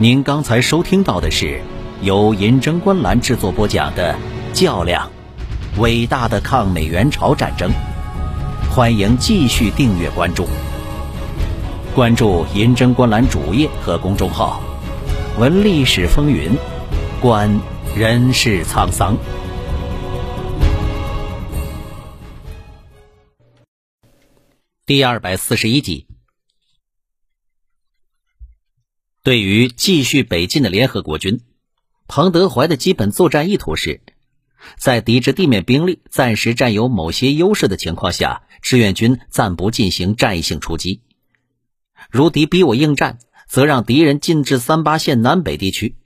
您刚才收听到的是由银针观澜制作播讲的《较量：伟大的抗美援朝战争》，欢迎继续订阅关注。关注银针观澜主页和公众号，闻历史风云，观人世沧桑。第二百四十一集。对于继续北进的联合国军，彭德怀的基本作战意图是，在敌之地面兵力暂时占有某些优势的情况下，志愿军暂不进行战役性出击。如敌逼我应战，则让敌人进至三八线南北地区。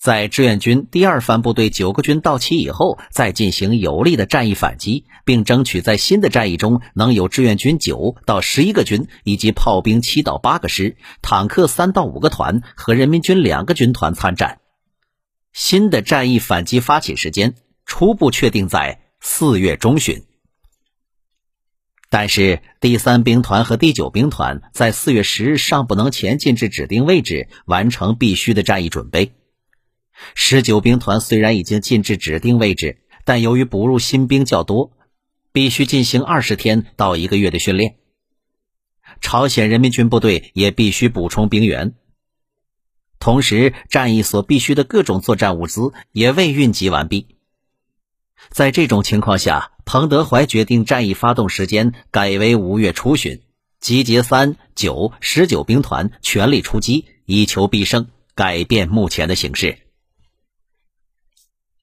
在志愿军第二番部队九个军到齐以后，再进行有力的战役反击，并争取在新的战役中能有志愿军九到十一个军，以及炮兵七到八个师、坦克三到五个团和人民军两个军团参战。新的战役反击发起时间初步确定在四月中旬，但是第三兵团和第九兵团在四月十日尚不能前进至指定位置，完成必须的战役准备。十九兵团虽然已经进至指定位置，但由于补入新兵较多，必须进行二十天到一个月的训练。朝鲜人民军部队也必须补充兵员，同时战役所必需的各种作战物资也未运集完毕。在这种情况下，彭德怀决定战役发动时间改为五月初旬，集结三九十九兵团全力出击，以求必胜，改变目前的形势。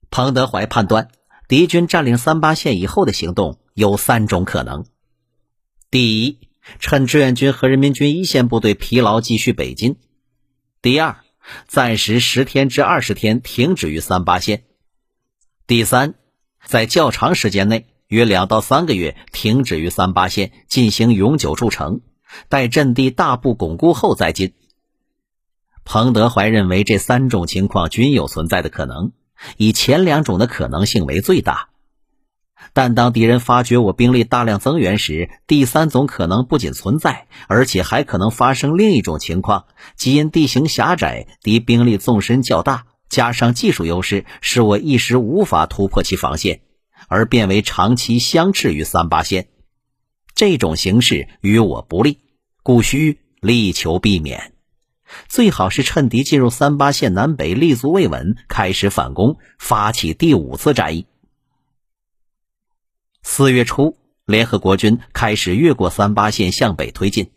彭德怀判断，敌军占领三八线以后的行动有三种可能：第一，趁志愿军和人民军一线部队疲劳继续北进；第二，暂时十天至二十天停止于三八线；第三，在较长时间内（约两到三个月）停止于三八线，进行永久筑城，待阵地大部巩固后再进。彭德怀认为，这三种情况均有存在的可能。以前两种的可能性为最大，但当敌人发觉我兵力大量增援时，第三种可能不仅存在，而且还可能发生另一种情况，即因地形狭窄，敌兵力纵深较大，加上技术优势，使我一时无法突破其防线，而变为长期相持于三八线。这种形势与我不利，故需力求避免。最好是趁敌进入三八线南北立足未稳，开始反攻，发起第五次战役。四月初，联合国军开始越过三八线向北推进。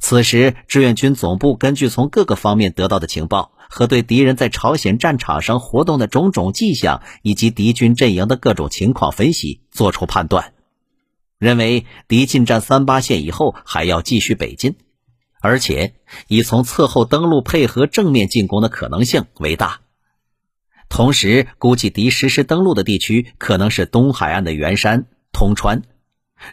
此时，志愿军总部根据从各个方面得到的情报和对敌人在朝鲜战场上活动的种种迹象，以及敌军阵营的各种情况分析，作出判断，认为敌进占三八线以后还要继续北进。而且以从侧后登陆配合正面进攻的可能性为大，同时估计敌实施登陆的地区可能是东海岸的元山、通川，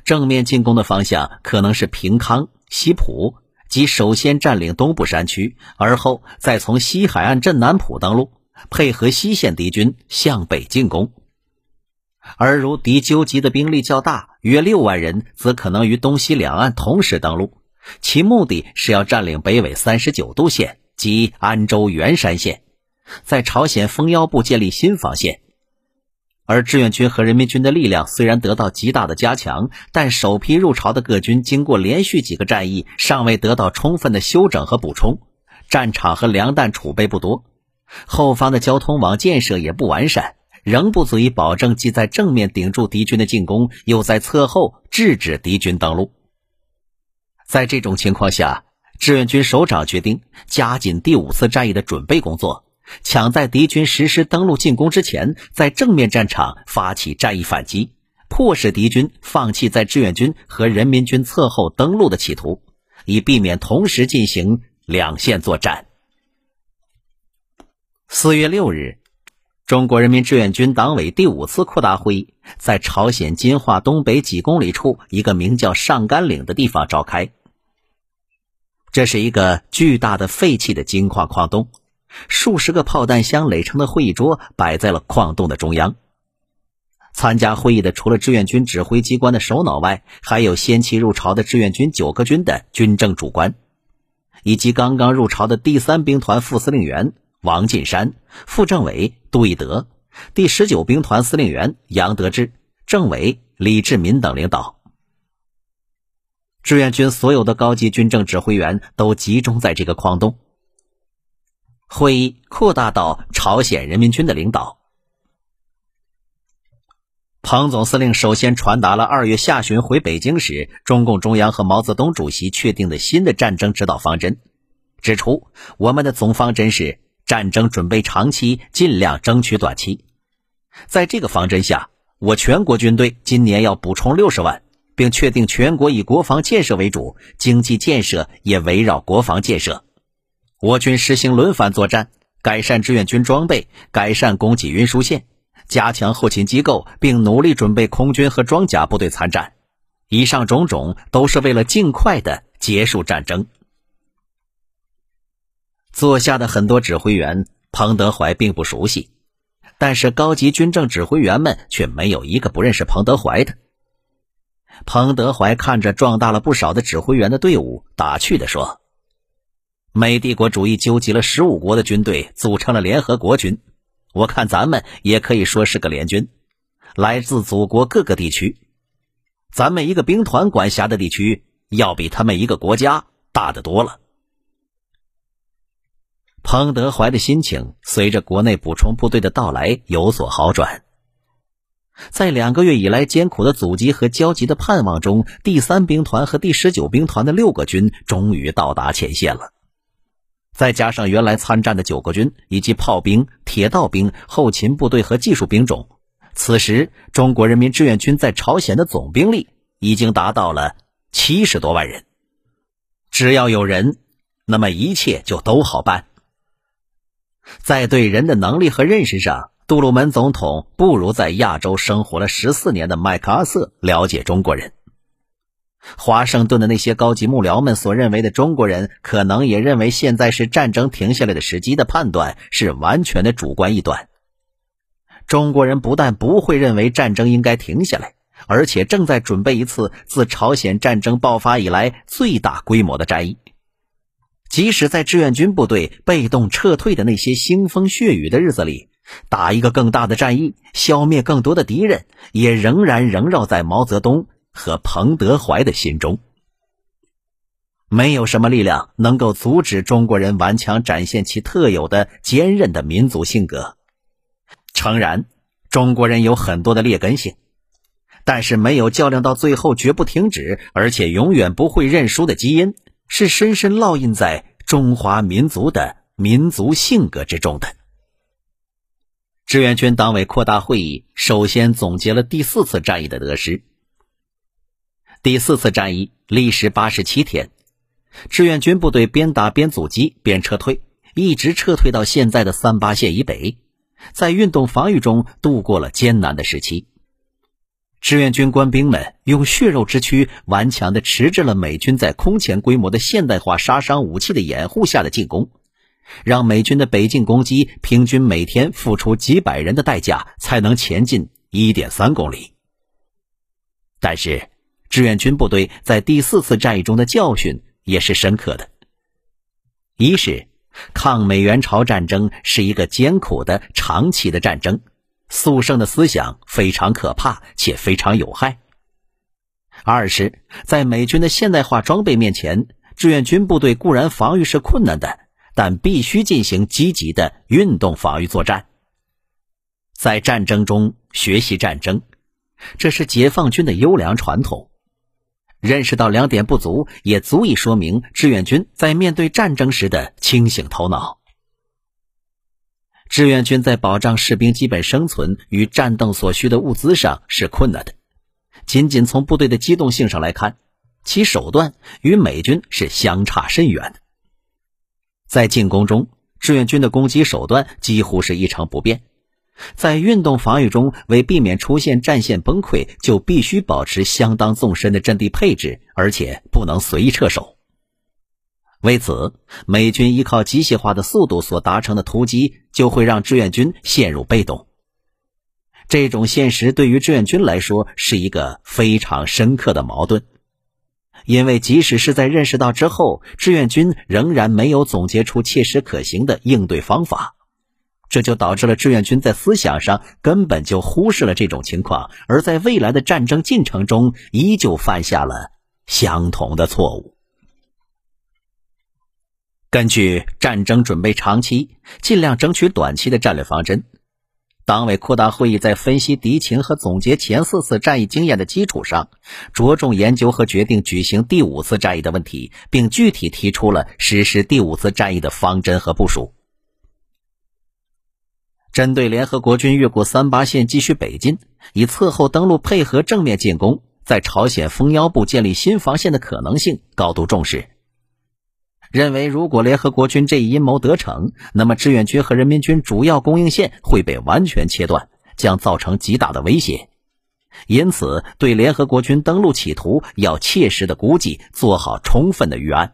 正面进攻的方向可能是平康、西浦，即首先占领东部山区，而后再从西海岸镇南浦登陆，配合西线敌军向北进攻。而如敌纠集的兵力较大，约六万人，则可能于东西两岸同时登陆。其目的是要占领北纬三十九度线及安州元山线，在朝鲜封腰部建立新防线。而志愿军和人民军的力量虽然得到极大的加强，但首批入朝的各军经过连续几个战役，尚未得到充分的休整和补充，战场和粮弹储备不多，后方的交通网建设也不完善，仍不足以保证既在正面顶住敌军的进攻，又在侧后制止敌军登陆。在这种情况下，志愿军首长决定加紧第五次战役的准备工作，抢在敌军实施登陆进攻之前，在正面战场发起战役反击，迫使敌军放弃在志愿军和人民军侧后登陆的企图，以避免同时进行两线作战。四月六日，中国人民志愿军党委第五次扩大会议在朝鲜金化东北几公里处一个名叫上甘岭的地方召开。这是一个巨大的废弃的金矿矿洞，数十个炮弹箱垒成的会议桌摆在了矿洞的中央。参加会议的除了志愿军指挥机关的首脑外，还有先期入朝的志愿军九个军的军政主官，以及刚刚入朝的第三兵团副司令员王进山、副政委杜义德、第十九兵团司令员杨得志、政委李志民等领导。志愿军所有的高级军政指挥员都集中在这个矿洞。会议扩大到朝鲜人民军的领导。彭总司令首先传达了二月下旬回北京时，中共中央和毛泽东主席确定的新的战争指导方针，指出我们的总方针是战争准备长期，尽量争取短期。在这个方针下，我全国军队今年要补充六十万，并确定全国以国防建设为主，经济建设也围绕国防建设。我军实行轮番作战，改善志愿军装备，改善供给运输线。加强后勤机构，并努力准备空军和装甲部队参战。以上种种都是为了尽快的结束战争。坐下的很多指挥员，彭德怀并不熟悉，但是高级军政指挥员们却没有一个不认识彭德怀的。彭德怀看着壮大了不少的指挥员的队伍，打趣地说：“美帝国主义纠集了十五国的军队，组成了联合国军。”我看咱们也可以说是个联军，来自祖国各个地区，咱们一个兵团管辖的地区要比他们一个国家大得多了。彭德怀的心情随着国内补充部队的到来有所好转，在两个月以来艰苦的阻击和焦急的盼望中，第三兵团和第十九兵团的六个军终于到达前线了。再加上原来参战的九个军，以及炮兵、铁道兵、后勤部队和技术兵种，此时中国人民志愿军在朝鲜的总兵力已经达到了七十多万人。只要有人，那么一切就都好办。在对人的能力和认识上，杜鲁门总统不如在亚洲生活了十四年的麦克阿瑟了解中国人。华盛顿的那些高级幕僚们所认为的中国人，可能也认为现在是战争停下来的时机的判断是完全的主观臆断。中国人不但不会认为战争应该停下来，而且正在准备一次自朝鲜战争爆发以来最大规模的战役。即使在志愿军部队被动撤退的那些腥风血雨的日子里，打一个更大的战役，消灭更多的敌人，也仍然萦绕在毛泽东。和彭德怀的心中，没有什么力量能够阻止中国人顽强展现其特有的坚韧的民族性格。诚然，中国人有很多的劣根性，但是没有较量到最后绝不停止，而且永远不会认输的基因，是深深烙印在中华民族的民族性格之中的。志愿军党委扩大会议首先总结了第四次战役的得失。第四次战役历时八十七天，志愿军部队边打边阻击边撤退，一直撤退到现在的三八线以北，在运动防御中度过了艰难的时期。志愿军官兵们用血肉之躯顽强地迟滞了美军在空前规模的现代化杀伤武器的掩护下的进攻，让美军的北进攻击平均每天付出几百人的代价才能前进一点三公里。但是。志愿军部队在第四次战役中的教训也是深刻的。一是，抗美援朝战争是一个艰苦的长期的战争，速胜的思想非常可怕且非常有害。二是，在美军的现代化装备面前，志愿军部队固然防御是困难的，但必须进行积极的运动防御作战。在战争中学习战争，这是解放军的优良传统。认识到两点不足，也足以说明志愿军在面对战争时的清醒头脑。志愿军在保障士兵基本生存与战斗所需的物资上是困难的。仅仅从部队的机动性上来看，其手段与美军是相差甚远的。在进攻中，志愿军的攻击手段几乎是一成不变。在运动防御中，为避免出现战线崩溃，就必须保持相当纵深的阵地配置，而且不能随意撤守。为此，美军依靠机械化的速度所达成的突击，就会让志愿军陷入被动。这种现实对于志愿军来说是一个非常深刻的矛盾。因为即使是在认识到之后，志愿军仍然没有总结出切实可行的应对方法，这就导致了志愿军在思想上根本就忽视了这种情况，而在未来的战争进程中依旧犯下了相同的错误。根据战争准备长期、尽量争取短期的战略方针。党委扩大会议在分析敌情和总结前四次战役经验的基础上，着重研究和决定举行第五次战役的问题，并具体提出了实施第五次战役的方针和部署。针对联合国军越过三八线继续北进，以侧后登陆配合正面进攻，在朝鲜蜂腰部建立新防线的可能性高度重视。认为，如果联合国军这一阴谋得逞，那么志愿军和人民军主要供应线会被完全切断，将造成极大的威胁。因此，对联合国军登陆企图要切实的估计，做好充分的预案。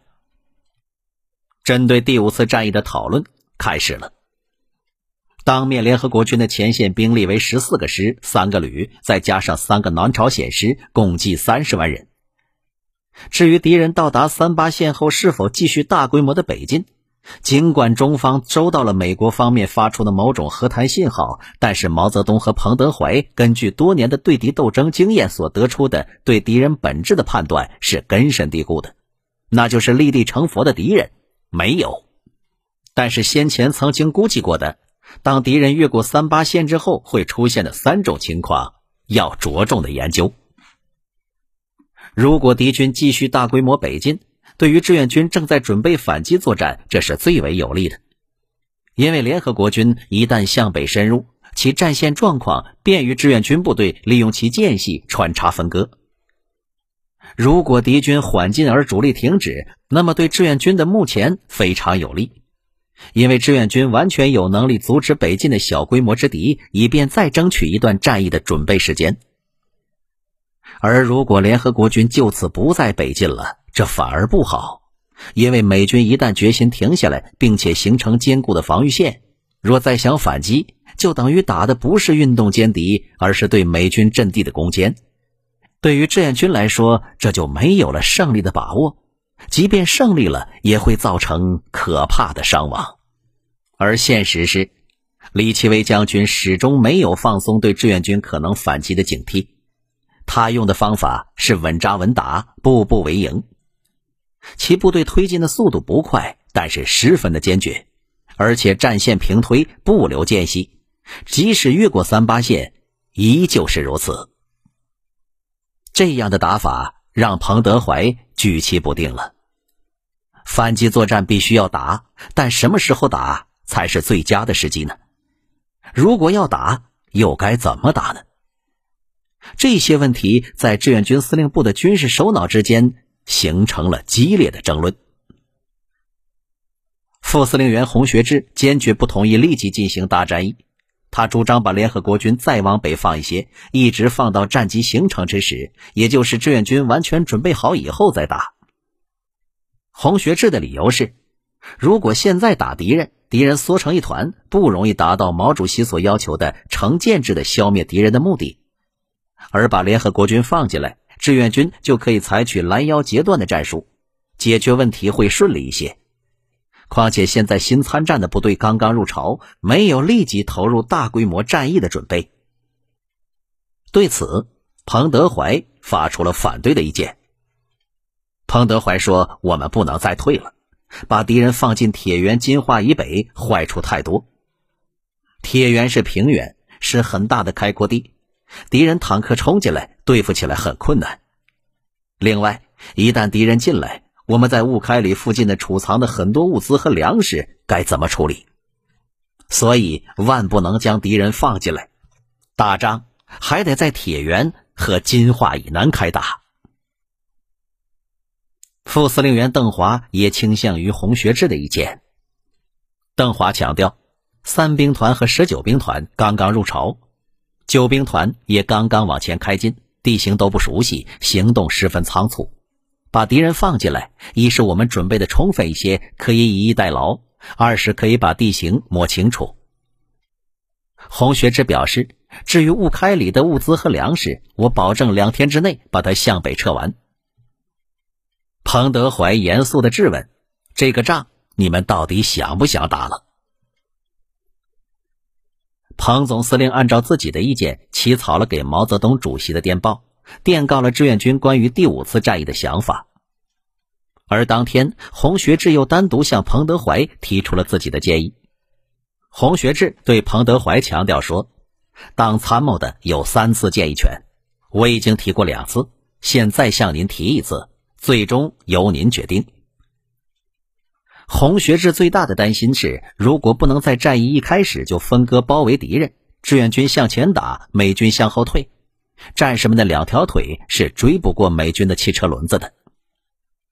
针对第五次战役的讨论开始了。当面联合国军的前线兵力为十四个师、三个旅，再加上三个南朝鲜师，共计三十万人。至于敌人到达三八线后是否继续大规模的北进，尽管中方收到了美国方面发出的某种和谈信号，但是毛泽东和彭德怀根据多年的对敌斗争经验所得出的对敌人本质的判断是根深蒂固的，那就是立地成佛的敌人没有。但是先前曾经估计过的，当敌人越过三八线之后会出现的三种情况，要着重的研究。如果敌军继续大规模北进，对于志愿军正在准备反击作战，这是最为有利的。因为联合国军一旦向北深入，其战线状况便于志愿军部队利用其间隙穿插分割。如果敌军缓进而主力停止，那么对志愿军的目前非常有利，因为志愿军完全有能力阻止北进的小规模之敌，以便再争取一段战役的准备时间。而如果联合国军就此不再北进了，这反而不好，因为美军一旦决心停下来，并且形成坚固的防御线，若再想反击，就等于打的不是运动歼敌，而是对美军阵地的攻坚。对于志愿军来说，这就没有了胜利的把握，即便胜利了，也会造成可怕的伤亡。而现实是，李奇微将军始终没有放松对志愿军可能反击的警惕。他用的方法是稳扎稳打，步步为营。其部队推进的速度不快，但是十分的坚决，而且战线平推，不留间隙。即使越过三八线，依旧是如此。这样的打法让彭德怀举棋不定了。反击作战必须要打，但什么时候打才是最佳的时机呢？如果要打，又该怎么打呢？这些问题在志愿军司令部的军事首脑之间形成了激烈的争论。副司令员洪学智坚决不同意立即进行大战役，他主张把联合国军再往北放一些，一直放到战机形成之时，也就是志愿军完全准备好以后再打。洪学智的理由是，如果现在打敌人，敌人缩成一团，不容易达到毛主席所要求的成建制的消灭敌人的目的。而把联合国军放进来，志愿军就可以采取拦腰截断的战术，解决问题会顺利一些。况且现在新参战的部队刚刚入朝，没有立即投入大规模战役的准备。对此，彭德怀发出了反对的意见。彭德怀说：“我们不能再退了，把敌人放进铁原、金化以北，坏处太多。铁原是平原，是很大的开阔地。”敌人坦克冲进来，对付起来很困难。另外，一旦敌人进来，我们在雾开里附近的储藏的很多物资和粮食该怎么处理？所以万不能将敌人放进来。打仗还得在铁原和金化以南开打。副司令员邓华也倾向于洪学智的意见。邓华强调，三兵团和十九兵团刚刚入朝。救兵团也刚刚往前开进，地形都不熟悉，行动十分仓促。把敌人放进来，一是我们准备的充分一些，可以以逸待劳；二是可以把地形摸清楚。洪学智表示，至于雾开里的物资和粮食，我保证两天之内把它向北撤完。彭德怀严肃的质问：“这个仗你们到底想不想打了？”彭总司令按照自己的意见起草了给毛泽东主席的电报，电告了志愿军关于第五次战役的想法。而当天，洪学智又单独向彭德怀提出了自己的建议。洪学智对彭德怀强调说：“当参谋的有三次建议权，我已经提过两次，现在向您提一次，最终由您决定。”洪学智最大的担心是，如果不能在战役一开始就分割包围敌人，志愿军向前打，美军向后退，战士们的两条腿是追不过美军的汽车轮子的。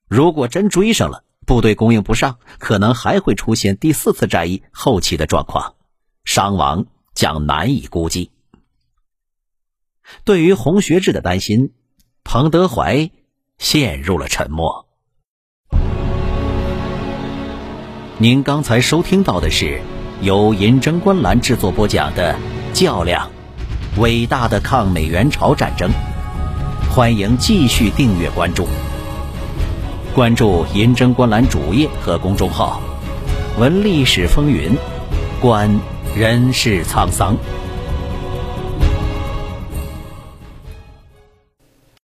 如果真追上了，部队供应不上，可能还会出现第四次战役后期的状况，伤亡将难以估计。对于洪学智的担心，彭德怀陷入了沉默。您刚才收听到的是由银针观澜制作播讲的《较量：伟大的抗美援朝战争》，欢迎继续订阅关注。关注银针观澜主页和公众号，闻历史风云，观人世沧桑。